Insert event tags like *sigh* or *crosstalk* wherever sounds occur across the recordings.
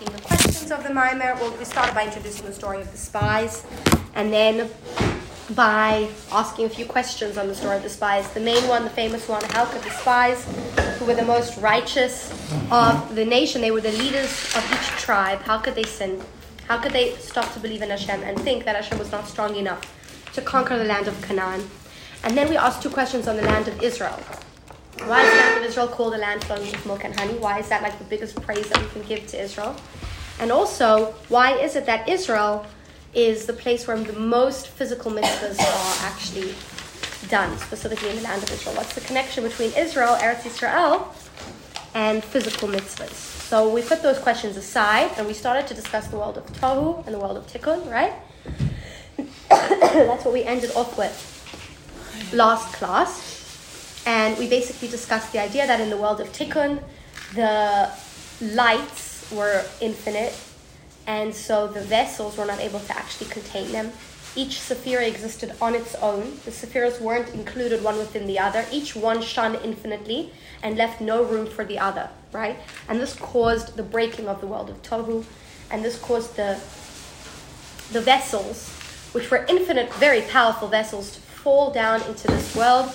asking the questions of the Maimer. Well, we started by introducing the story of the spies, and then by asking a few questions on the story of the spies. The main one, the famous one, how could the spies, who were the most righteous of the nation, they were the leaders of each tribe, how could they sin? How could they stop to believe in Hashem and think that Hashem was not strong enough to conquer the land of Canaan? And then we asked two questions on the land of Israel. Why is the land of Israel called a land flowing with milk and honey? Why is that like the biggest praise that we can give to Israel? And also, why is it that Israel is the place where the most physical mitzvahs are actually done, specifically in the land of Israel? What's the connection between Israel, Eretz Israel, and physical mitzvahs? So we put those questions aside and we started to discuss the world of Tohu and the world of Tikkun, right? *coughs* That's what we ended off with last class. And we basically discussed the idea that in the world of Tikkun, the lights were infinite, and so the vessels were not able to actually contain them. Each sephira existed on its own. The sephiras weren't included one within the other. Each one shone infinitely and left no room for the other, right? And this caused the breaking of the world of Tohu, and this caused the the vessels, which were infinite, very powerful vessels, to fall down into this world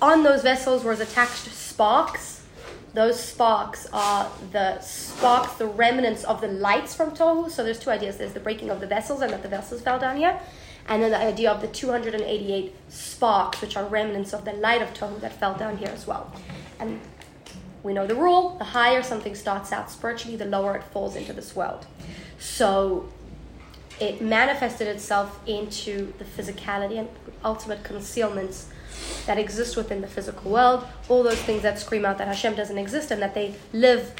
on those vessels was attached sparks. Those sparks are the sparks, the remnants of the lights from Tohu. So there's two ideas. There's the breaking of the vessels and that the vessels fell down here. And then the idea of the 288 sparks, which are remnants of the light of Tohu that fell down here as well. And we know the rule the higher something starts out spiritually, the lower it falls into this world. So it manifested itself into the physicality and ultimate concealments that exist within the physical world, all those things that scream out that Hashem doesn't exist and that they live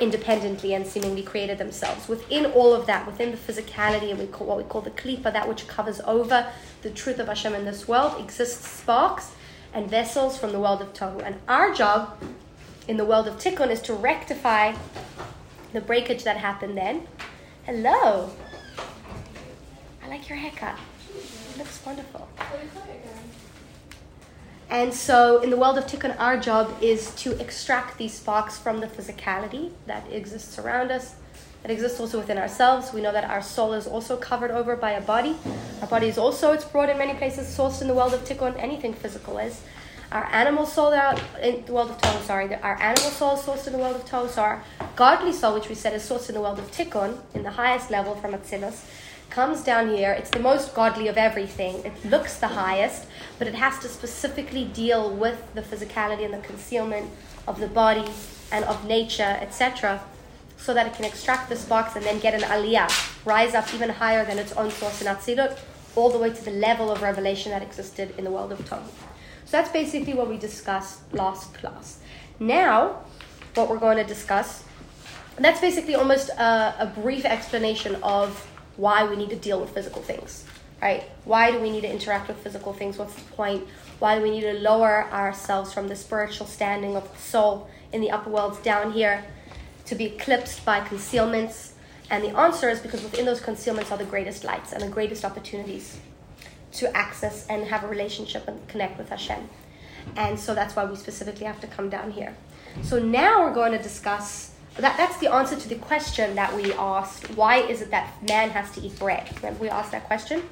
independently and seemingly created themselves. Within all of that, within the physicality and we call, what we call the klipa, that which covers over the truth of Hashem in this world, exists sparks and vessels from the world of Tohu. And our job in the world of Tikkun is to rectify the breakage that happened then. Hello. I like your haircut. It looks wonderful. And so, in the world of Tikkun, our job is to extract these sparks from the physicality that exists around us, that exists also within ourselves. We know that our soul is also covered over by a body. Our body is also, it's brought in many places, sourced in the world of Tikkun, anything physical is. Our animal soul out in the world of Tohu, sorry, our animal soul is sourced in the world of Tohu. So our godly soul, which we said is sourced in the world of Tikkun, in the highest level from Atzilus, comes down here. It's the most godly of everything. It looks the highest, but it has to specifically deal with the physicality and the concealment of the body and of nature, etc., so that it can extract the sparks and then get an aliyah, rise up even higher than its own source in Atzilut, all the way to the level of revelation that existed in the world of Tohu. So that's basically what we discussed last class. Now, what we're going to discuss, that's basically almost a, a brief explanation of why we need to deal with physical things, right? Why do we need to interact with physical things? What's the point? Why do we need to lower ourselves from the spiritual standing of the soul in the upper worlds down here to be eclipsed by concealments? And the answer is because within those concealments are the greatest lights and the greatest opportunities to access and have a relationship and connect with Hashem. And so that's why we specifically have to come down here. So now we're going to discuss that, that's the answer to the question that we asked why is it that man has to eat bread? Remember, we asked that question?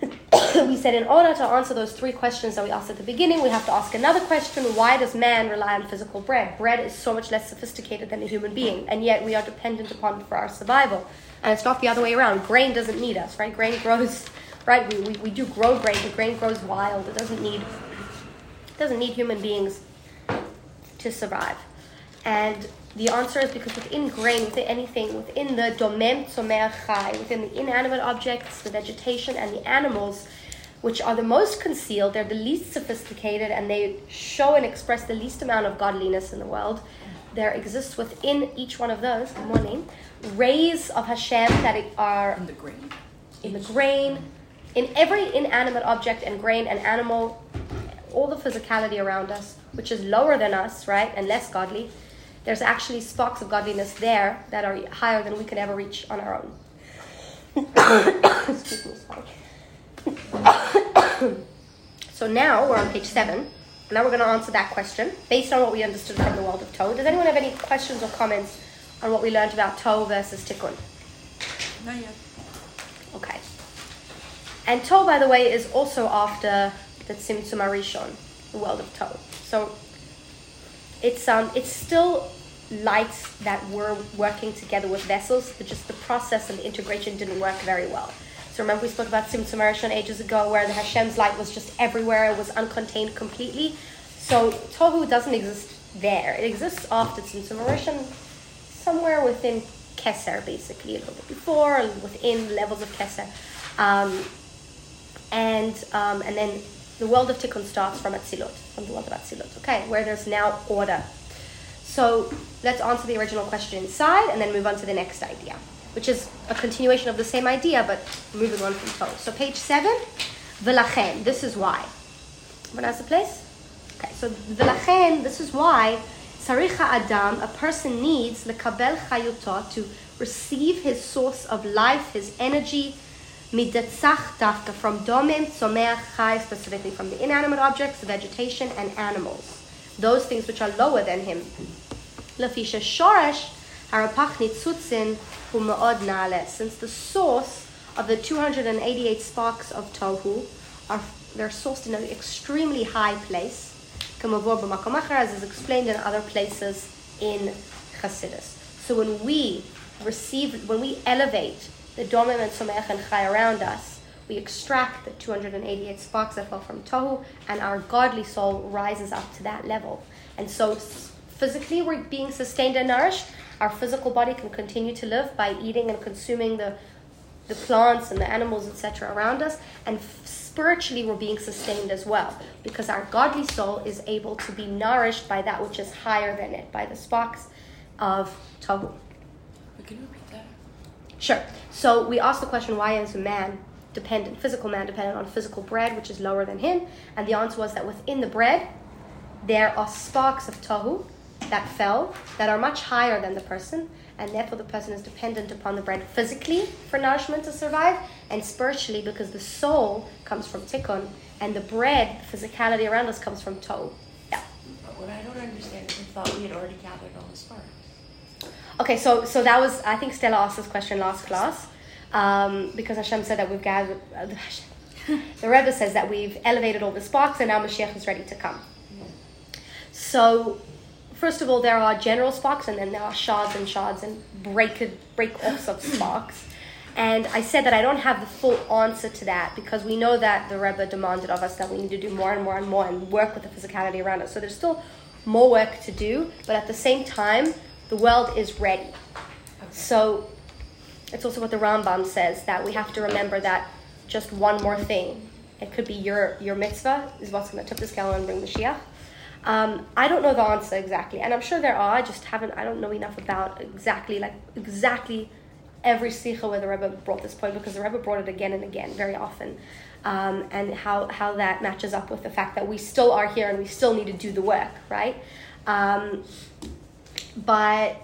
*coughs* we said in order to answer those three questions that we asked at the beginning, we have to ask another question why does man rely on physical bread? Bread is so much less sophisticated than a human being, and yet we are dependent upon it for our survival. And it's not the other way around. Grain doesn't need us, right? Grain grows, *laughs* right? We, we, we do grow grain, but grain grows wild. It doesn't need, it doesn't need human beings to survive. And the answer is because within grain, within anything, within the domem tzomeach chai, within the inanimate objects, the vegetation, and the animals, which are the most concealed, they're the least sophisticated, and they show and express the least amount of godliness in the world. There exists within each one of those, good morning, rays of Hashem that are in the grain. In the grain, in every inanimate object and grain and animal, all the physicality around us, which is lower than us, right, and less godly there's actually sparks of godliness there that are higher than we could ever reach on our own. *coughs* Excuse me, sorry. *coughs* so now we're on page seven. Now we're going to answer that question based on what we understood from the world of Tohu. Does anyone have any questions or comments on what we learned about Tohu versus Tikkun? Not yet. Okay. And Tohu, by the way, is also after the Tzimtzum Arishon, the world of Tohu. So it's um it's still lights that were working together with vessels, but just the process and the integration didn't work very well. So remember we spoke about Arishon ages ago, where the Hashem's light was just everywhere; it was uncontained completely. So Tohu doesn't exist there. It exists after Arishon, somewhere within Keser, basically, a little bit before, within levels of Keser. Um, and um, and then the world of Tikkun starts from Atzilut, from the world of Atzilut, okay, where there's now order. So let's answer the original question inside and then move on to the next idea, which is a continuation of the same idea but moving on from Tohu. So page seven, V'lachen, this is why. Has the place? Okay, so V'lachen, this is why Saricha Adam, a person needs lekabel chayuto to receive his source of life, his energy, midatzach dafka from domim, someach chai, specifically from the inanimate objects, vegetation, and animals. Those things which are lower than him. Lafisha shoresh harapach nitzutzin hu ma'od nale. Since the source of the 288 sparks of tohu are they're sourced in an extremely high place, as is explained in other places in Chassidus. So when we receive, when we elevate the Domim and Someach and Chai around us, we extract the 288 sparks that fell from Tohu, and our godly soul rises up to that level. And so physically we're being sustained and nourished. Our physical body can continue to live by eating and consuming the, the plants and the animals, etc., around us, and spiritually we're being sustained as well because our godly soul is able to be nourished by that which is higher than it, by the sparks of Tohu. Can you repeat that? Sure. So we asked the question why is a man dependent, physical man dependent on physical bread, which is lower than him? And the answer was that within the bread, there are sparks of Tohu that fell that are much higher than the person, and therefore the person is dependent upon the bread physically for nourishment to survive, and spiritually because the soul comes from tikkun, and the bread, the physicality around us, comes from tohu. Yeah. But what I don't understand is I thought we had already gathered all the sparks. Okay, so so that was I think Stella asked this question last class um, because Hashem said that we've gathered. Uh, *laughs* the Rebbe says that we've elevated all the sparks and now Mashiach is ready to come. So first of all, there are general sparks, and then there are shards and shards and break break offs of sparks. And I said that I don't have the full answer to that because we know that the Rebbe demanded of us that we need to do more and more and more and work with the physicality around us. So there's still more work to do, but at the same time, the world is ready. Okay. So it's also what the Rambam says that we have to remember that just one more thing. It could be your your mitzvah is what's going to tip the scale and bring the Mashiach um, I don't know the answer exactly, and I'm sure there are. I just haven't. I don't know enough about exactly like exactly every sikha where the Rebbe brought this point because the Rebbe brought it again and again, very often, um, and how how that matches up with the fact that we still are here and we still need to do the work, right? Um, but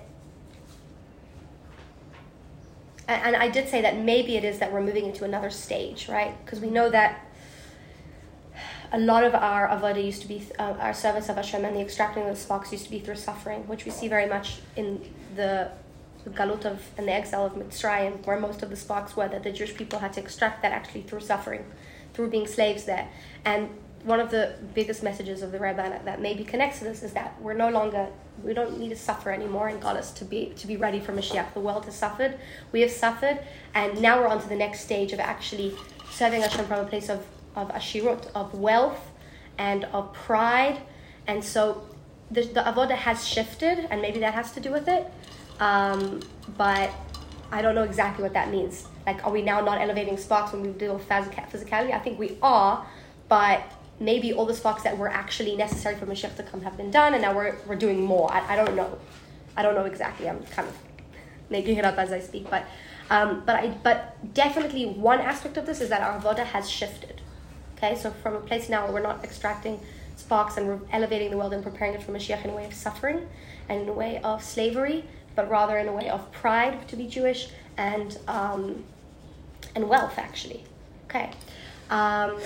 and I did say that maybe it is that we're moving into another stage, right? Because we know that a lot of our avodah used to be uh, our service of Hashem and the extracting of the sparks used to be through suffering, which we see very much in the, the galut of and the exile of Mitzrayim, where most of the sparks were that the Jewish people had to extract that actually through suffering, through being slaves there. And one of the biggest messages of the Rebbe that maybe connects to this is that we're no longer we don't need to suffer anymore in Goddess to be to be ready for Mashiach. The world has suffered, we have suffered, and now we're on to the next stage of actually serving Hashem from a place of of ashirut, of wealth and of pride. And so the, the avoda has shifted, and maybe that has to do with it. Um, but I don't know exactly what that means. Like, are we now not elevating sparks when we deal with physicality? I think we are, but maybe all the sparks that were actually necessary for Mashiach to come have been done, and now we're, we're doing more. I, I don't know. I don't know exactly. I'm kind of *laughs* making it up as I speak, but um, but I but definitely one aspect of this is that our voda has shifted. Okay, so from a place now where we're not extracting sparks and we're elevating the world and preparing it for Mashiach in a way of suffering and in a way of slavery, but rather in a way of pride to be Jewish and um, and wealth actually. Okay, um,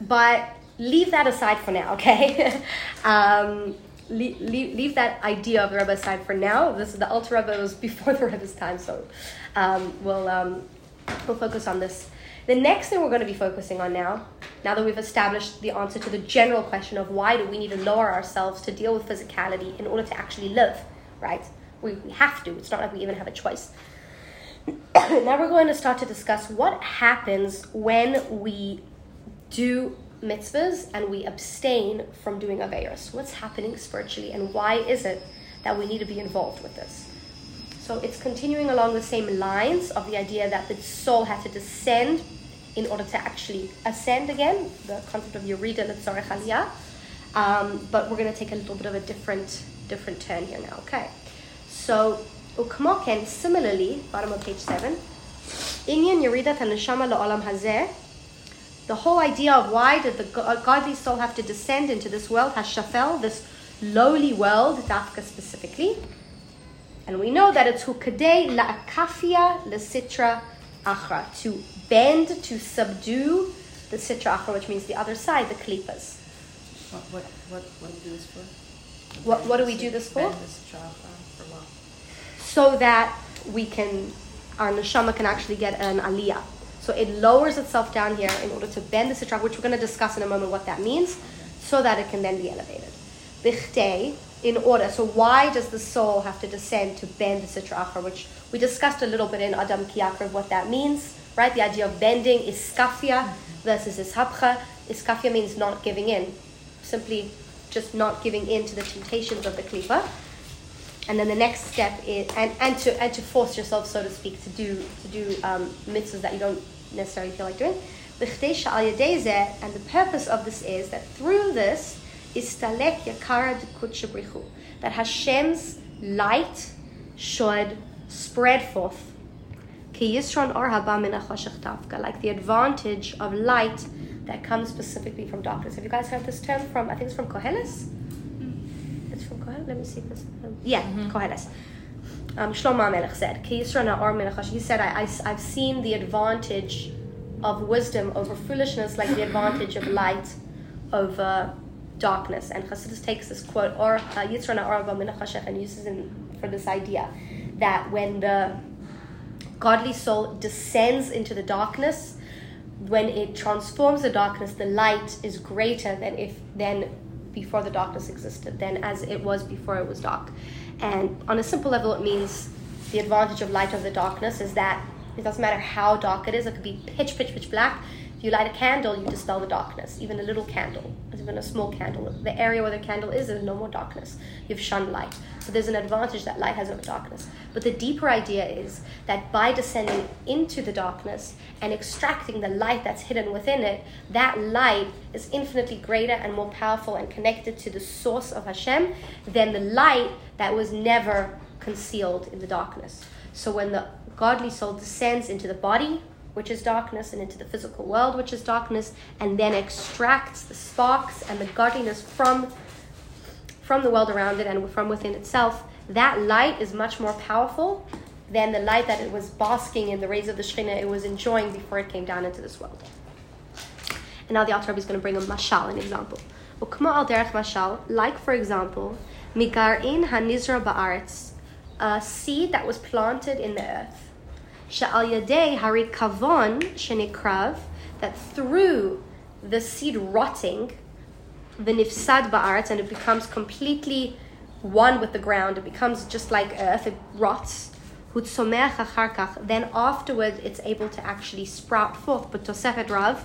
but leave that aside for now. *laughs* Okay, um, leave, leave, that idea of the Rebbe aside for now. This is the Alter Rebbe was before *laughs* the Rebbe's time, so um, we'll um, we'll focus on this. The next thing we're going to be focusing on now, now that we've established the answer to the general question of why do we need to lower ourselves to deal with physicality in order to actually live, right? We, we have to. It's not like we even have a choice. *coughs* now we're going to start to discuss what happens when we do mitzvahs and we abstain from doing averos. What's happening spiritually, and why is it that we need to be involved with this? So it's continuing along the same lines of the idea that the soul had to descend in order to actually ascend again, the concept of Yerida Letzorech Aliyah. Um, but we're going to take a little bit of a different different turn here now. Okay, so ukmoken similarly, bottom of page seven, inyan Yeridat Haneshama La'olam Hazeh the whole idea of why did the uh, godly soul have to descend into this world, Hashafel, this lowly world, Dafka specifically. And we know that it's hukadei la'akafia lesitra achra, to bend, to subdue the sitra achra, which means the other side, the klipas. What, what, what, what do we do this for? What, what do we do this for? Bend the for what? So that we can, our neshama can actually get an aliyah. So it lowers itself down here in order to bend the sitra, which we're going to discuss in a moment what that means, so that it can then be elevated. Bichtei, in order. So why does the soul have to descend to bend the sitra achra, which we discussed a little bit in Adam Kiyakar, what that means, right? The idea of bending is skafia versus ishapcha. Iskafia means not giving in, simply just not giving in to the temptations of the klipa. And then the next step is, and, and to and to force yourself, so to speak, to do to do um, mitzvahs that you don't necessarily feel like doing. And the purpose of this is that through this is stalek yakara de that Hashem's light should spread forth. Like the advantage of light that comes specifically from darkness. Have you guys heard this term from? I think it's from Koheles. Mm. It's from Koheles. Let me see this. Um, yeah, mm-hmm. Koheles um, Shlomo Melech said, He said, I, I, I've seen the advantage of wisdom over foolishness like the advantage of light over darkness. And Chassidus takes this quote, or uh, Yitzrana or and uses it for this idea that when the godly soul descends into the darkness, when it transforms the darkness, the light is greater than if then before the darkness existed, than as it was before it was dark. And on a simple level, it means the advantage of light over the darkness is that it doesn't matter how dark it is, it could be pitch, pitch, pitch black. If you light a candle, you dispel the darkness. Even a little candle, even a small candle. The area where the candle is, there's no more darkness. You've shunned light. So there's an advantage that light has over darkness. But the deeper idea is that by descending into the darkness and extracting the light that's hidden within it, that light is infinitely greater and more powerful and connected to the source of Hashem than the light that was never concealed in the darkness. So when the godly soul descends into the body, which is darkness, and into the physical world, which is darkness, and then extracts the sparks and the godliness from, from the world around it and from within itself, that light is much more powerful than the light that it was basking in the rays of the Shekhinah it was enjoying before it came down into this world. And now the Alter is going to bring a mashal, an example. Ukma al derech mashal, like for example, migarin hanizra ba'aretz, a seed that was planted in the earth. Hari kavon shenikrav, that through the seed rotting, the nifsad ba'aretz, and it becomes completely one with the ground. It becomes just like earth. It rots. Then afterwards, it's able to actually sprout forth. But tosefet rav,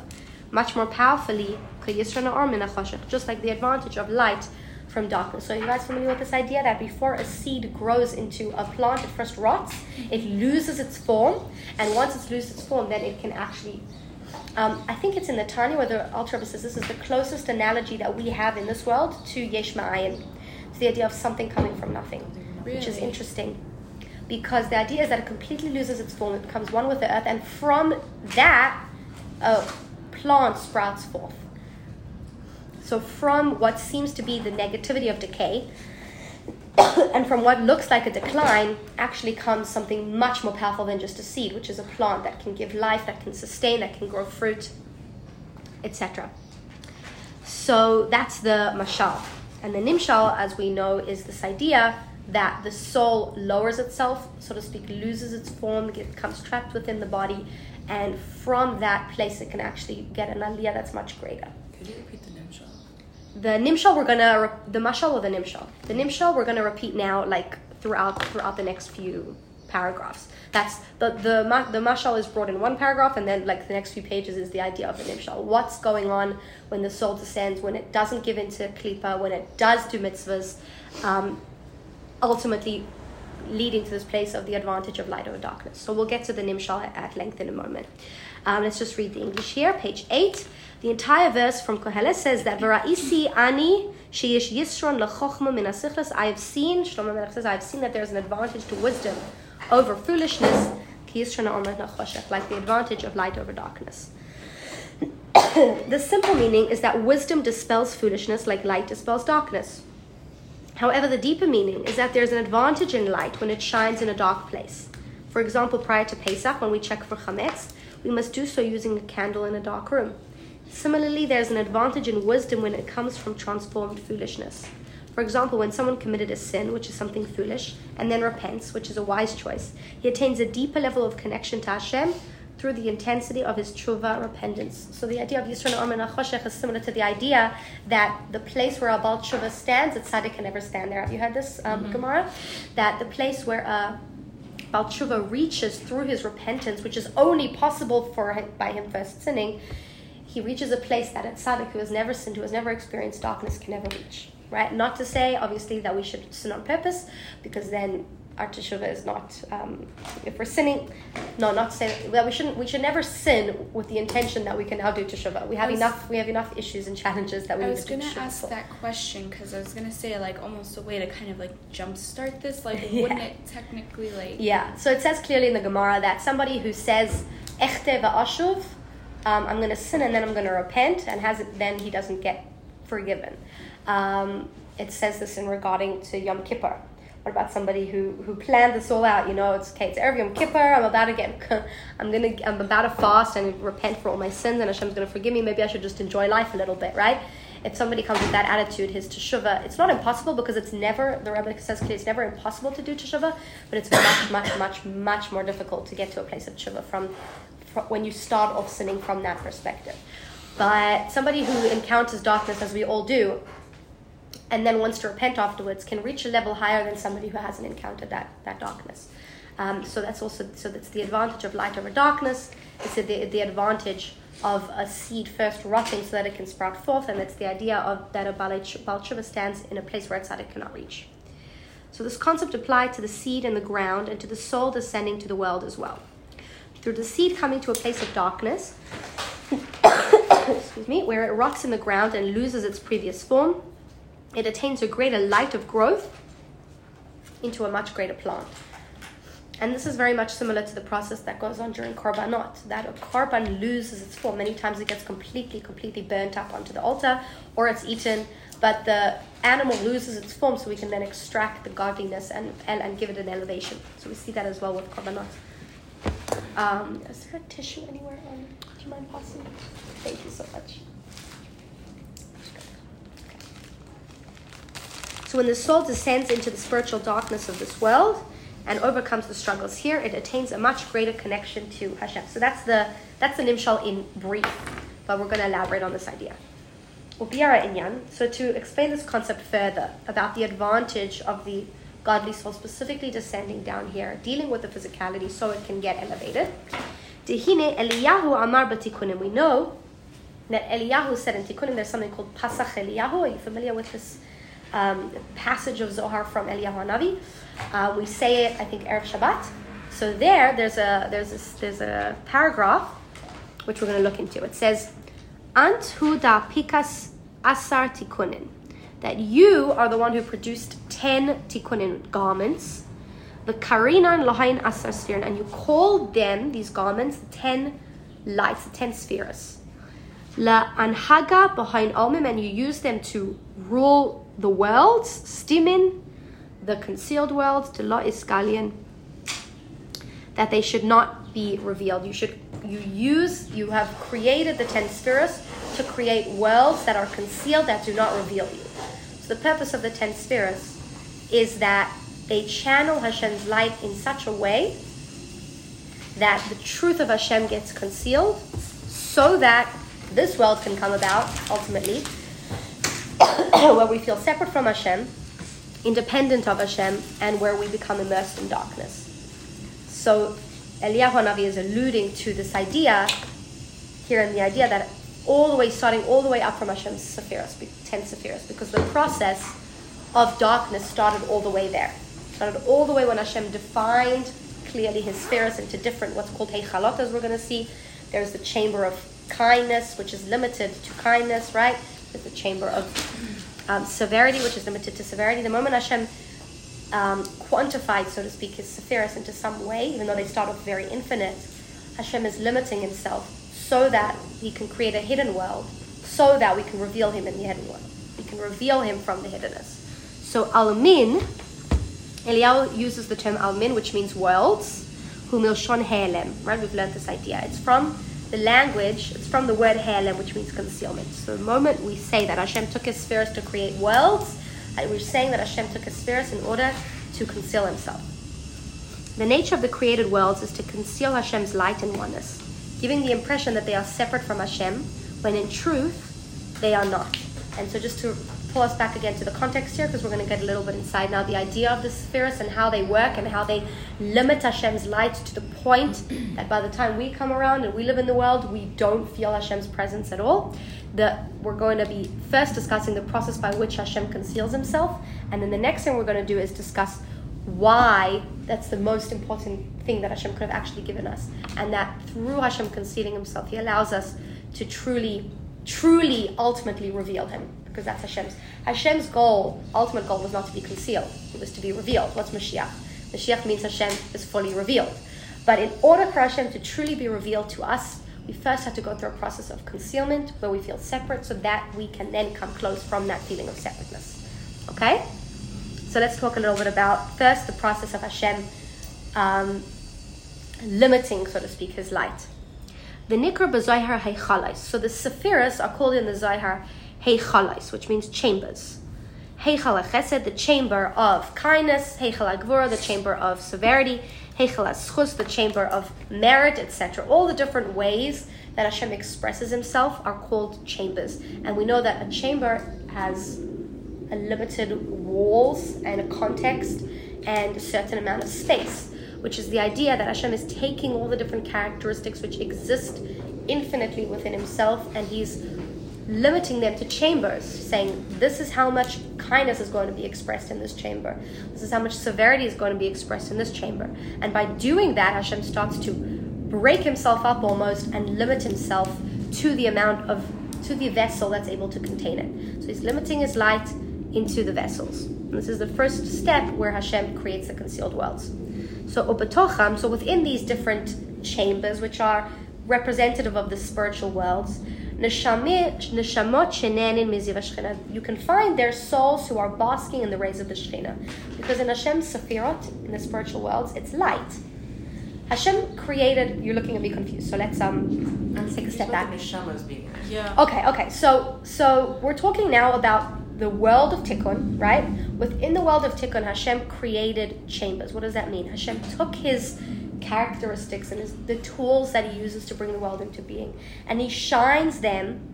much more powerfully, just like the advantage of light from darkness. So, you guys familiar with this idea that before a seed grows into a plant, it first rots, it loses its form, and once it's loses its form, then it can actually. Um, I think it's in the Tanya where the Alter Rebbe says this is the closest analogy that we have in this world to Yesh Ma'ayin. It's the idea of something coming from nothing, really? which is interesting. Because the idea is that it completely loses its form, it becomes one with the earth, and from that, a plant sprouts forth. So, from what seems to be the negativity of decay, *coughs* and from what looks like a decline, actually comes something much more powerful than just a seed, which is a plant that can give life, that can sustain, that can grow fruit, etc. So, that's the mashal. And the nimshal, as we know, is this idea that the soul lowers itself, so to speak, loses its form, it becomes trapped within the body, and from that place it can actually get an aliyah that's much greater. Could you repeat the nimshal? We're gonna the mashal or the nimshal. The nimshal we're gonna repeat now, like throughout throughout the next few paragraphs. That's the the the mashal is brought in one paragraph, and then like the next few pages is the idea of the nimshal. What's going on when the soul descends, when it doesn't give into klipa, when it does do mitzvahs, um, ultimately leading to this place of the advantage of light over darkness. So we'll get to the nimshal at length in a moment. Um, let's just read the English here, page eight. The entire verse from Koheles says that Varaisi ani sheish yisron lechochma min. I have seen, Shlomo Melech says, I have seen that there is an advantage to wisdom over foolishness, ki like the advantage of light over darkness. *coughs* the simple meaning is that wisdom dispels foolishness like light dispels darkness. However, the deeper meaning is that there's an advantage in light when it shines in a dark place. For example, prior to Pesach, when we check for chametz, we must do so using a candle in a dark room. Similarly, there's an advantage in wisdom when it comes from transformed foolishness. For example, when someone committed a sin, which is something foolish, and then repents, which is a wise choice, he attains a deeper level of connection to Hashem through the intensity of his tshuva repentance. So the idea of Yisro Omer Nachoshech is similar to the idea that the place where a Baal tshuva stands, a tzaddik can never stand there. Have you heard this, um, mm-hmm. Gemara? That the place where a Baal tshuva reaches through his repentance, which is only possible for him, by him first sinning, he reaches a place that a tzaddik who has never sinned, who has never experienced darkness, can never reach. Right? Not to say, obviously, that we should sin on purpose, because then our teshuva is not. Um, if we're sinning, no, not to say that we shouldn't. We should never sin with the intention that we can now do teshuva. We have was, enough. We have enough issues and challenges that we. I was to gonna ask that question because I was gonna say like almost a way to kind of like jumpstart this. *laughs* Like, Yeah. wouldn't it technically like? Yeah. So it says clearly in the Gemara that somebody who says echte va'ashuv, um, I'm going to sin and then I'm going to repent, and has it, then he doesn't get forgiven. Um, it says this in regarding to Yom Kippur. What about somebody who, who planned this all out? You know, it's okay. It's Erev Yom Kippur. I'm about to get, *laughs* I'm gonna, I'm about to fast and repent for all my sins, and Hashem's gonna forgive me. Maybe I should just enjoy life a little bit, right? If somebody comes with that attitude, his teshuva, it's not impossible because it's never. The Rebbe says it's never impossible to do teshuva, but it's much, much, much, much more difficult to get to a place of teshuva from when you start off sinning from that perspective. But somebody who encounters darkness, as we all do, and then wants to repent afterwards can reach a level higher than somebody who hasn't encountered that, that darkness. Um, so that's also so that's the advantage of light over darkness. It's the, the advantage of a seed first rotting so that it can sprout forth, and it's the idea of that a Baal tshuva stands in a place where a tzaddik cannot reach. So this concept applied to the seed and the ground and to the soul descending to the world as well. Through the seed coming to a place of darkness, *coughs* excuse me, where it rots in the ground and loses its previous form, it attains a greater light of growth into a much greater plant. And this is very much similar to the process that goes on during korbanot, that a korban loses its form. Many times it gets completely, completely burnt up onto the altar, or it's eaten, but the animal loses its form, so we can then extract the godliness and, and, and give it an elevation. So we see that as well with korbanot. Um, is there a tissue anywhere on? Do you mind passing? Thank you so much. So when the soul descends into the spiritual darkness of this world and overcomes the struggles here, it attains a much greater connection to Hashem. So that's the that's the nimshal in brief, but we're going to elaborate on this idea. So to explain this concept further about the advantage of the godly soul specifically descending down here, dealing with the physicality so it can get elevated. Dehine Eliyahu Amar Batikunim. We know that Eliyahu said in Tikkunim there's something called Pasach Eliyahu. Are you familiar with this um, passage of Zohar from Eliyahu Hanavi. Uh, we say it, I think, Erev Shabbat. So there, there's a there's a, there's a paragraph which we're going to look into. It says, "Ant hu da pikas asar tikunin," that you are the one who produced ten tikunin garments. The karinan lohain asar stirin, and you called them these garments the ten lights, the ten spheres. La anhaga behind almim, and you use them to rule the worlds, stimin, the concealed worlds, to la iskalian, that they should not be revealed. You should you use you have created the ten spheres to create worlds that are concealed that do not reveal you. The purpose of the ten spirits is that they channel Hashem's light in such a way that the truth of Hashem gets concealed so that this world can come about ultimately *coughs* where we feel separate from Hashem, independent of Hashem, and where we become immersed in darkness. So Eliyahu Hanavi is alluding to this idea here in the idea that all the way, starting all the way up from Hashem's Sephiros, 10 Sephiros, because the process of darkness started all the way there. Started all the way when Hashem defined clearly his spheres into different, what's called Heichalot, as we're going to see. There's the chamber of kindness, which is limited to kindness, right? There's the chamber of um, severity, which is limited to severity. The moment Hashem um, quantified, so to speak, his Sephiros into some way, even though they start off very infinite, Hashem is limiting himself so that he can create a hidden world, so that we can reveal him in the hidden world. We can reveal him from the hiddenness. So Almin, Eliyahu uses the term Almin, which means worlds, Humilshon Helem, right? We've learned this idea. It's from the language, it's from the word Helem, which means concealment. So the moment we say that Hashem took his spheres to create worlds, we're saying that Hashem took his spheres in order to conceal himself. The nature of the created worlds is to conceal Hashem's light and oneness, giving the impression that they are separate from Hashem, when in truth, they are not. And so just to pull us back again to the context here because we're going to get a little bit inside now the idea of the spheres and how they work and how they limit Hashem's light to the point *clears throat* that by the time we come around and we live in the world, we don't feel Hashem's presence at all. The, we're going to be first discussing the process by which Hashem conceals himself, and then the next thing we're going to do is discuss why that's the most important thing that Hashem could have actually given us, and that through Hashem concealing himself, He allows us to truly, truly, ultimately reveal Him because that's Hashem's. Hashem's goal, ultimate goal, was not to be concealed; it was to be revealed. What's Mashiach? Mashiach means Hashem is fully revealed. But in order for Hashem to truly be revealed to us, we first have to go through a process of concealment where we feel separate, so that we can then come close from that feeling of separateness. Okay. So let's talk a little bit about first the process of Hashem um, limiting, so to speak, His light. The Nikr b'Zohar Heichalais. So the Sephiros are called in the Zohar Heichalais, which means chambers. Heichal Chesed, the chamber of kindness. Heichal Gvura, the chamber of severity. Heichal Zchus, the chamber of merit, etc. All the different ways that Hashem expresses Himself are called chambers, and we know that a chamber has a limited walls and a context and a certain amount of space, which is the idea that Hashem is taking all the different characteristics which exist infinitely within Himself, and He's limiting them to chambers, saying this is how much kindness is going to be expressed in this chamber. This is how much severity is going to be expressed in this chamber. And by doing that, Hashem starts to break himself up almost and limit himself to the amount of to the vessel that's able to contain it. So he's limiting his light into the vessels. And this is the first step where Hashem creates the concealed worlds. So ubatocham, so within these different chambers, which are representative of the spiritual worlds, you can find their souls who are basking in the rays of the Shekhinah. Because in Hashem's Sefirot, in the spiritual worlds, it's light. Hashem created. You're looking at me confused. So let's um let's take a step back. Yeah. Okay, okay. So so we're talking now about the world of Tikkun, right? Within the world of Tikkun, Hashem created chambers. What does that mean? Hashem took His characteristics and his, the tools that he uses to bring the world into being. And he shines them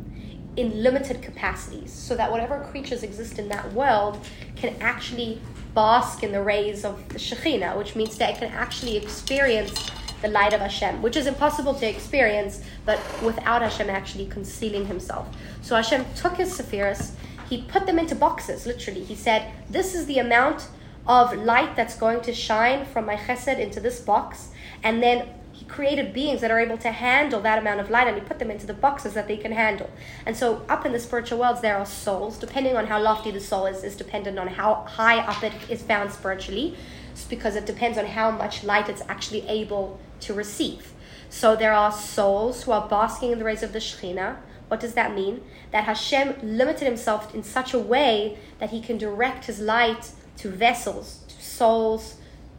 in limited capacities so that whatever creatures exist in that world can actually bask in the rays of the Shekhinah, which means that it can actually experience the light of Hashem, which is impossible to experience, but without Hashem actually concealing himself. So Hashem took his Sephiros, he put them into boxes, literally. He said, This is the amount of light that's going to shine from my chesed into this box, and then he created beings that are able to handle that amount of light and he put them into the boxes that they can handle. And so up in the spiritual worlds there are souls, depending on how lofty the soul is, is dependent on how high up it is found spiritually. It's because it depends on how much light it's actually able to receive. So there are souls who are basking in the rays of the Shekhinah. What does that mean? That Hashem limited himself in such a way that he can direct his light to vessels, to souls,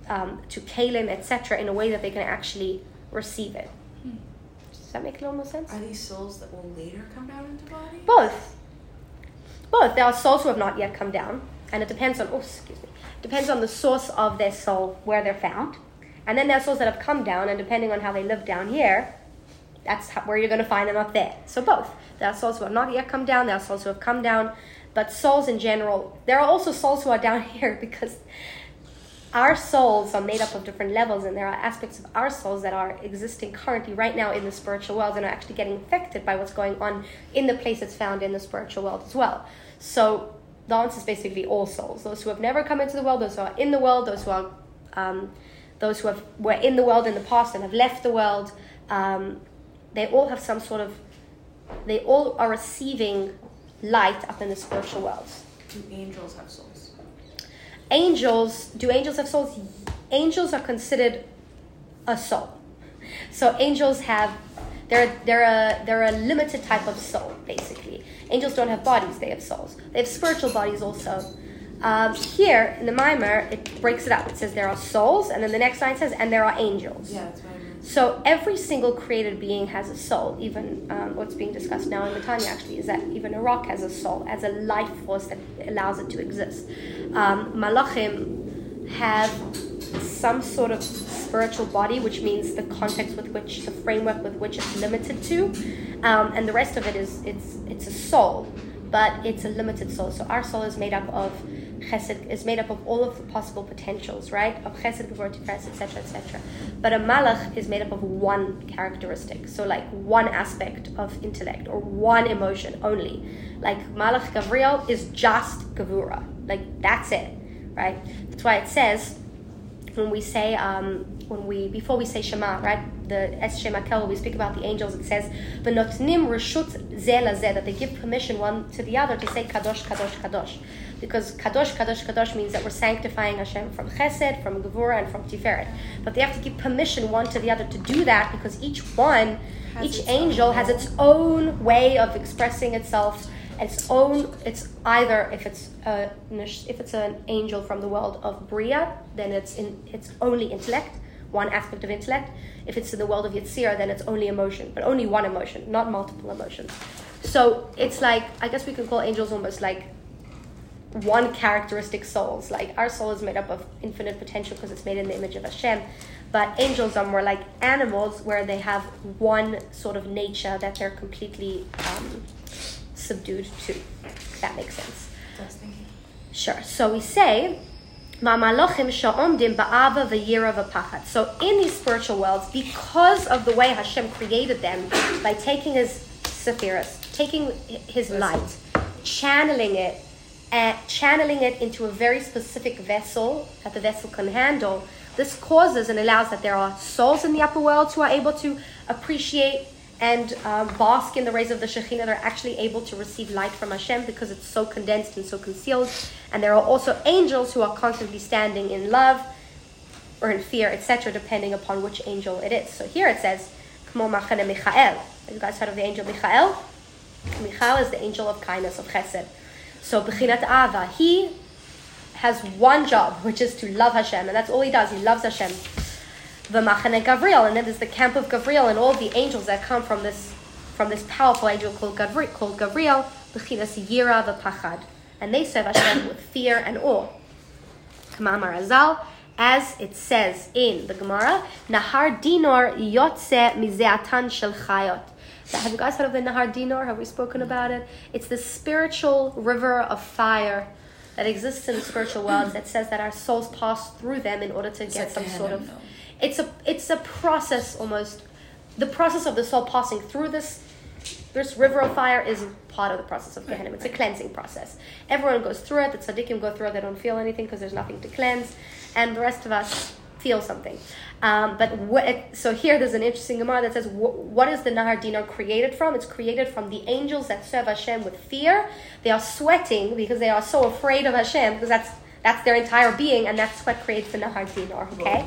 um, to kalim, etc., in a way that they can actually receive it. Hmm. Does that make a little more sense? Are these souls that will later come out into body? Both. Both. There are souls who have not yet come down, and it depends on, oh, excuse me, depends on the source of their soul, where they're found. And then there are souls that have come down, and depending on how they live down here, that's how, where you're going to find them up there. So both. There are souls who have not yet come down, there are souls who have come down, but souls in general, there are also souls who are down *laughs* here because our souls are made up of different levels, and there are aspects of our souls that are existing currently right now in the spiritual world and are actually getting affected by what's going on in the place it's found in the spiritual world as well. So the answer is basically all souls. Those who have never come into the world, those who are in the world, those who are um, those who have were in the world in the past and have left the world. Um, they all have some sort of they all are receiving light up in the spiritual world. Do angels have souls? Angels, do angels have souls? Angels are considered a soul. So angels have they're they're a they're a limited type of soul basically. Angels don't have bodies; they have souls. They have spiritual bodies also. Um, here in the Maimer, it breaks it up. It says there are souls, and then the next line says, and there are angels. Yeah, that's mean. So every single created being has a soul. Even um, what's being discussed now in the Tanya actually is that even a rock has a soul, as a life force that allows it to exist. Um, malachim have some sort of spiritual body, which means the context with which, the framework with which it's limited to, um, and the rest of it is it's it's a soul, but it's a limited soul. So our soul is made up of chesed is made up of all of the possible potentials, right? Of chesed, gevurah, tiferet, etc., etc. But a malach is made up of one characteristic, so like one aspect of intellect or one emotion only. Like malach Gavriel is just gevurah, like that's it, right? That's why it says when we say um, when we before we say Shema, right? The Es Shema Kel, we speak about the angels. It says v'notnim reshut zeh that they give permission one to the other to say kadosh, kadosh, kadosh, because kadosh, kadosh, kadosh means that we're sanctifying Hashem from Chesed, from Gevurah, and from Tiferet. But they have to give permission one to the other to do that because each one, Has each angel has its own way of expressing itself. Its own. It's either if it's a if it's an angel from the world of Bria, then it's in it's only intellect, one aspect of intellect. If it's in the world of Yetzirah, then it's only emotion, but only one emotion, not multiple emotions. So it's like I guess we can call angels almost like one characteristic souls. Like our soul is made up of infinite potential because it's made in the image of Hashem. But angels are more like animals where they have one sort of nature that they're completely um, subdued to. If that makes sense. Sure. So we say, "Ma'malachim sha'omdim ba'ava v'yira v'pachat." So in these spiritual worlds, because of the way Hashem created them, by taking His sephiros, taking His light, channeling it, and channeling it into a very specific vessel that the vessel can handle, this causes and allows that there are souls in the upper worlds who are able to appreciate and um, bask in the rays of the Shekhinah. They're actually able to receive light from Hashem because it's so condensed and so concealed. And there are also angels who are constantly standing in love or in fear, etc., depending upon which angel it is. So here it says, Kmo Machane Michael. Have you guys heard of the angel Michael? Michael is the angel of kindness, of chesed. So, Bechinat Ava, he has one job, which is to love Hashem, and that's all he does. He loves Hashem. V'machane Gavriel, and then there's the camp of Gavriel, and all the angels that come from this from this powerful angel called Gavriel, called Gavriel, Bechinas Yira v'Pachad, and they serve Hashem *coughs* with fear and awe. Kamamar Azal, as it says in the Gemara, Nahar Dinor Yotze Mizeatan Shel Chayot. Have you guys heard of the Nahar Dinor? Have we spoken about it? It's the spiritual river of fire that exists in the spiritual world that says that our souls pass through them in order to get like some sort of. no? It's a it's a process almost. The process of the soul passing through this this river of fire is part of the process of Gehenna. It's a cleansing process. Everyone goes through it. The tzaddikim go through it. They don't feel anything because there's nothing to cleanse, and the rest of us feel something. Um, but what, so here there's an interesting Gemara that says, what is the Nahar Dinar created from? It's created from the angels that serve Hashem with fear. They are sweating because they are so afraid of Hashem because that's that's their entire being, and that's what creates the Nahar Dinar. Okay,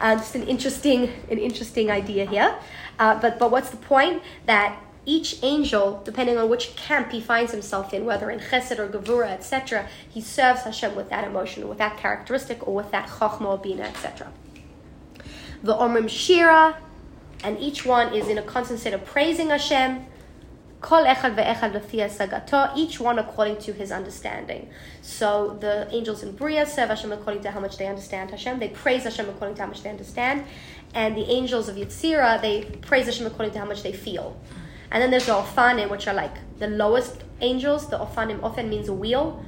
um, just an interesting an interesting idea here. Uh, but but what's the point that each angel, depending on which camp he finds himself in, whether in Chesed or Gevurah, etc., he serves Hashem with that emotion, with that characteristic, or with that Chochmah or Bina, etc. The Omrim Shira, and each one is in a constant state of praising Hashem, Kol echad each one according to his understanding. So the angels in Bria serve Hashem according to how much they understand Hashem. They praise Hashem according to how much they understand. And the angels of Yitzira, they praise Hashem according to how much they feel. And then there's the Ophanim, which are like the lowest angels. The Ophanim often means a wheel.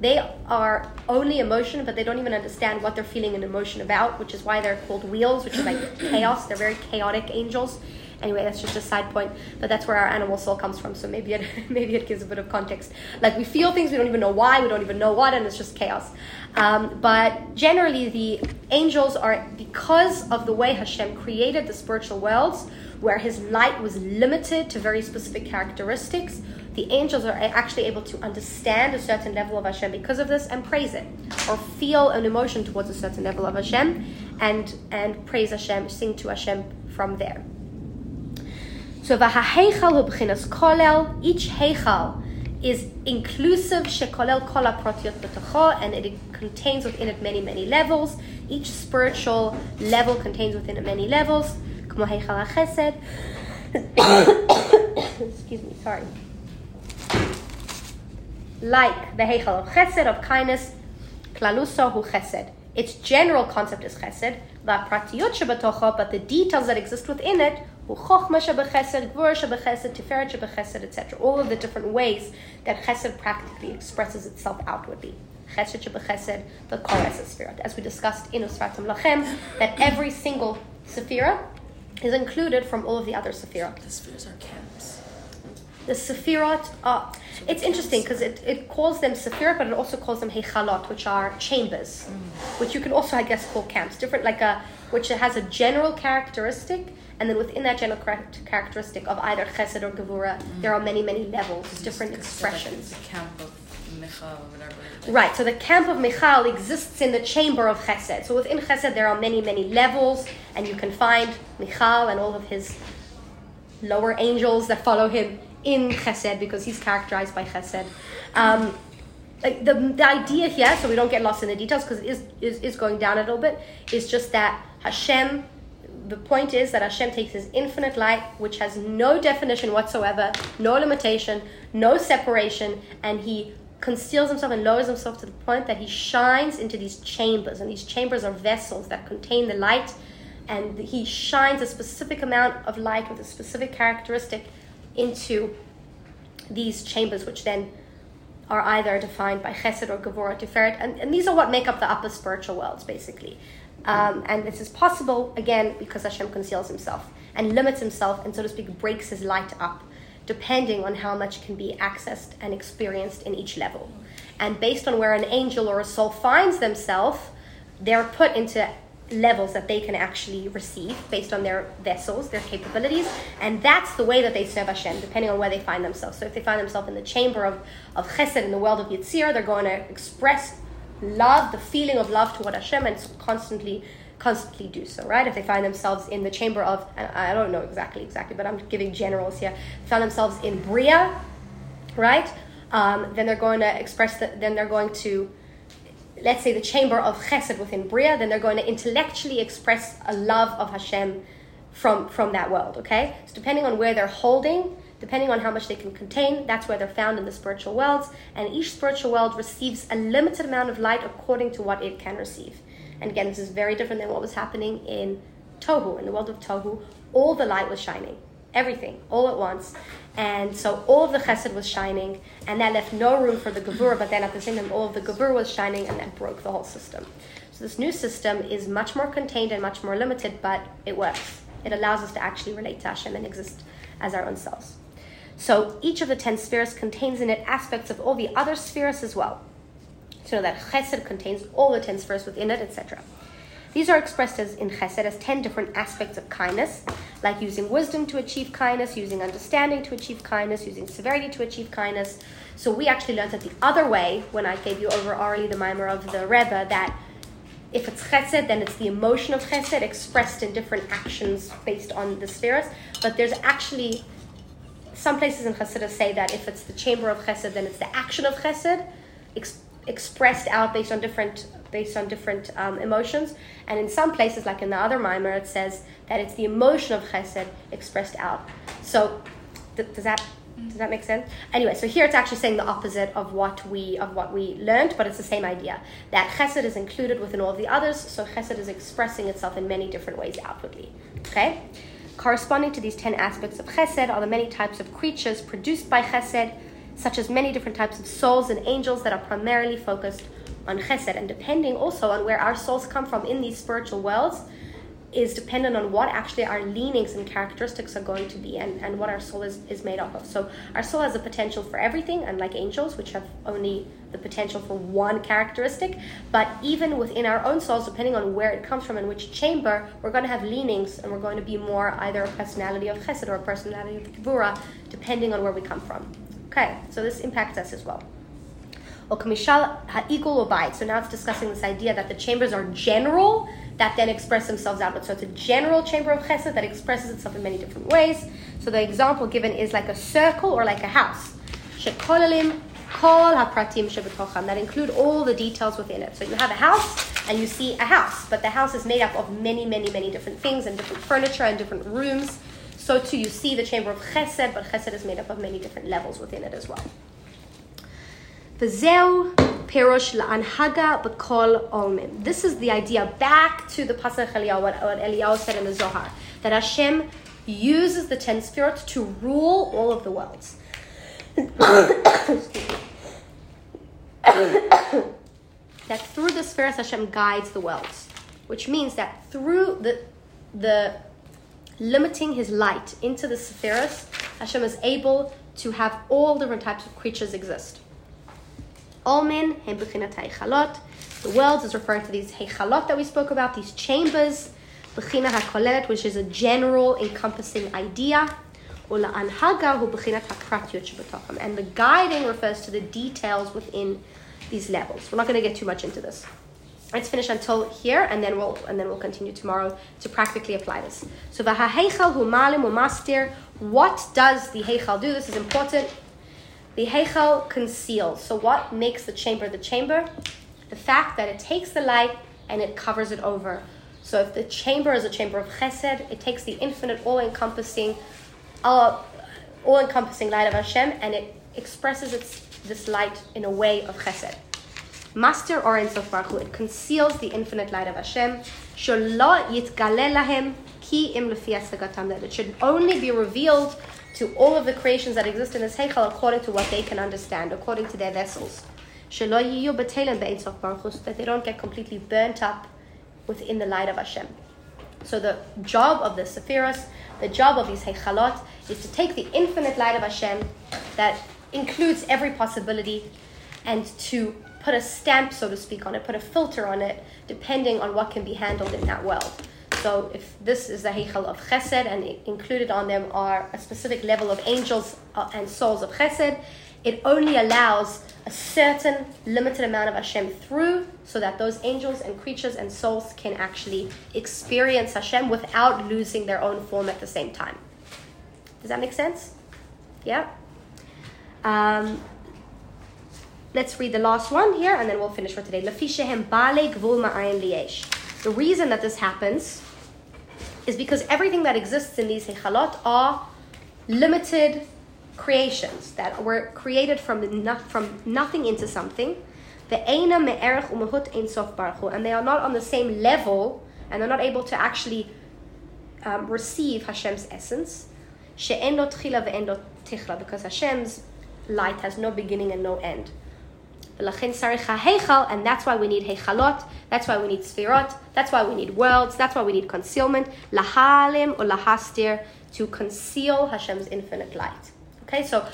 They are only emotion, but they don't even understand what they're feeling an emotion about, which is why they're called wheels, which is like *coughs* chaos. They're very chaotic angels. Anyway, that's just a side point, but that's where our animal soul comes from. So maybe it *laughs* maybe it gives a bit of context. Like we feel things, we don't even know why, we don't even know what, and it's just chaos. Um, but generally, the angels are because of the way Hashem created the spiritual worlds, where His light was limited to very specific characteristics. The angels are actually able to understand a certain level of Hashem because of this and praise it, or feel an emotion towards a certain level of Hashem, and and praise Hashem, sing to Hashem from there. So v'haheichal hu b'chinas kolel. Each heichal is inclusive shekolel kol haprotiot b'tocho, and it contains within it many many levels. Each spiritual level contains within it many levels. Kmo heichal hachesed. Excuse me, sorry. Like the heichal of chesed of kindness, klaluso hu chesed. Its general concept is chesed, v'apratiyot shebatocho, but the details that exist within it hu Chochma shebechesed, Gvura shebechesed, Tiferet shebechesed, etc. All of the different ways that chesed practically expresses itself outwardly. Chesed shebechesed, the Kores Sefirot. As we discussed in Usfartem Lachem, that every single Sephira is included from all of the other Sephirot. The spheres are camps. The Sephirot are, it's interesting because it, it calls them Sephirot, but it also calls them Hechalot, which are chambers, mm. which you can also, I guess, call camps. Different, like a, which has a general characteristic and then within that general characteristic of either chesed or gevura, mm. there are many, many levels, different expressions. Like camp of Michal or whatever. Right, so the camp of Michal exists in the chamber of chesed. So within chesed, there are many, many levels, and you can find Michal and all of his lower angels that follow him in chesed because he's characterized by chesed. Um, the, the idea here, so we don't get lost in the details because it is, is, is going down a little bit, is just that Hashem the point is that Hashem takes His infinite light, which has no definition whatsoever, no limitation, no separation, and He conceals Himself and lowers Himself to the point that He shines into these chambers, and these chambers are vessels that contain the light, and He shines a specific amount of light with a specific characteristic into these chambers, which then are either defined by Chesed or Gevurah Tiferet, and, and these are what make up the upper spiritual worlds, basically. Um, and this is possible, again, because Hashem conceals himself and limits himself and, so to speak, breaks his light up, depending on how much can be accessed and experienced in each level. And based on where an angel or a soul finds themselves, they're put into levels that they can actually receive based on their vessels, their capabilities, and that's the way that they serve Hashem, depending on where they find themselves. So if they find themselves in the chamber of, of Chesed in the world of Yitzir, they're going to express love, the feeling of love toward Hashem, and constantly, constantly do so. Right? If they find themselves in the chamber of, I don't know exactly, exactly, but I'm giving generals here. Found themselves in Bria, right? Um, then they're going to express that. Then they're going to, let's say, the chamber of Chesed within Bria. Then they're going to intellectually express a love of Hashem from from that world. Okay, so depending on where they're holding Depending on how much they can contain, that's where they're found in the spiritual worlds, and each spiritual world receives a limited amount of light according to what it can receive. And again, this is very different than what was happening in Tohu. In the world of Tohu, all the light was shining, everything, all at once. And so all of the chesed was shining, and that left no room for the gevur, but then at the same time, all of the gevur was shining, and that broke the whole system. So this new system is much more contained and much more limited, but it works. It allows us to actually relate to Hashem and exist as our own selves. So each of the ten spheres contains in it aspects of all the other spheres as well. So that Chesed contains all the ten spheres within it, etc. These are expressed as in Chesed as ten different aspects of kindness, like using wisdom to achieve kindness, using understanding to achieve kindness, using severity to achieve kindness. So we actually learned it the other way when I gave you over orally the Maimer of the Rebbe that if it's chesed, then it's the emotion of chesed expressed in different actions based on the spheres. But there's actually some places in Chassidus say that if it's the chamber of Chesed, then it's the action of Chesed, expressed out based on different based on different um, emotions. And in some places, like in the other Maimer, it says that it's the emotion of Chesed expressed out. So th- does that Does that make sense? Anyway, so here it's actually saying the opposite of what we of what we learned, but it's the same idea that chesed is included within all of the others. So chesed is expressing itself in many different ways outwardly. Okay, corresponding to these ten aspects of chesed are the many types of creatures produced by chesed, such as many different types of souls and angels that are primarily focused on chesed, and depending also on where our souls come from in these spiritual worlds is dependent on what actually our leanings and characteristics are going to be and, and what our soul is, is made up of. So our soul has a potential for everything, unlike angels, which have only the potential for one characteristic. But even within our own souls, depending on where it comes from and which chamber, we're going to have leanings and we're going to be more either a personality of chesed or a personality of gvura, depending on where we come from. Okay, so this impacts us as well. So now it's discussing this idea that the chambers are general that then express themselves outward. So it's a general chamber of chesed that expresses itself in many different ways. So the example given is like a circle or like a house. Shekolalim kol hapratim shebetocham that include all the details within it. So you have a house and you see a house, but the house is made up of many, many, many different things and different furniture and different rooms. So too you see the chamber of chesed, but chesed is made up of many different levels within it as well. V'zeu pirush la'anhaga b'kol olmim. This is the idea back to the Patach Eliyahu, what, what Eliyahu said in the Zohar, that Hashem uses the ten spirits to rule all of the worlds. *coughs* that through the spheres Hashem guides the worlds, which means that through the the limiting His light into the spheres, Hashem is able to have all different types of creatures exist. Olmin, Hebechinat Heichalot. The worlds is referring to these Heichalot that we spoke about, these chambers. Bechina HaKolelet, which is a general encompassing idea. And the guiding refers to the details within these levels. We're not going to get too much into this. Let's finish until here, and then we'll and then we'll continue tomorrow to practically apply this. So v'haheichal hu malim. What does the heichal do? This is important. The Heichal conceals. So, what makes the chamber the chamber? The fact that it takes the light and it covers it over. So, if the chamber is a chamber of Chesed, it takes the infinite, all-encompassing, uh, all-encompassing light of Hashem, and it expresses its this light in a way of Chesed. Master or in Baruch it conceals the infinite light of Hashem. Yitgaleh lahem ki im that it should only be revealed to all of the creations that exist in this Heichal according to what they can understand, according to their vessels. So that they don't get completely burnt up within the light of Hashem. So the job of the Sephiros, the job of these Heichalot, is to take the infinite light of Hashem that includes every possibility and to put a stamp, so to speak, on it, put a filter on it, depending on what can be handled in that world. So if this is the Heichal of Chesed and included on them are a specific level of angels uh, and souls of Chesed, it only allows a certain limited amount of Hashem through so that those angels and creatures and souls can actually experience Hashem without losing their own form at the same time. Does that make sense? Yeah? Um, let's read the last one here and then we'll finish for today. The reason that this happens is because everything that exists in these hechalot are limited creations that were created from, no, from nothing into something. And they are not on the same level and they're not able to actually um, receive Hashem's essence. Because Hashem's light has no beginning and no end. And that's why we need Heichalot, that's why we need Sfirot, that's why we need worlds, that's why we need concealment, Lahalim or Lahastir, to conceal Hashem's infinite light. Okay, so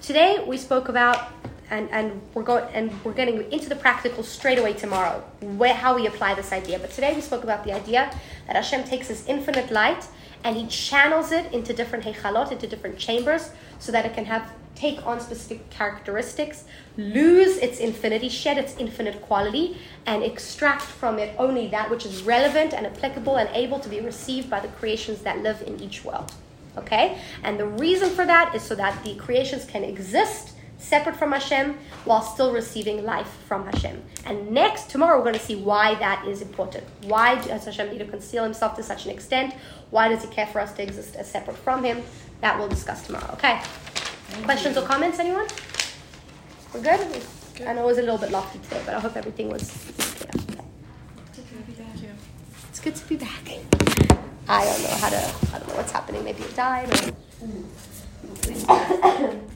today we spoke about and, and we're going and we're getting into the practical straight away tomorrow, where how we apply this idea. But today we spoke about the idea that Hashem takes his infinite light and he channels it into different heichalot, into different chambers, so that it can have take on specific characteristics, lose its infinity, shed its infinite quality, and extract from it only that which is relevant and applicable and able to be received by the creations that live in each world. Okay? And the reason for that is so that the creations can exist separate from Hashem while still receiving life from Hashem. And next, tomorrow, we're going to see why that is important. Why does Hashem need to conceal himself to such an extent? Why does he care for us to exist as separate from him? That we'll discuss tomorrow. Okay? Questions or comments, anyone? We're good? I know it was a little bit lofty today, but I hope everything was clear. It's good to be back. I don't know how to, I don't know what's happening. Maybe it died or.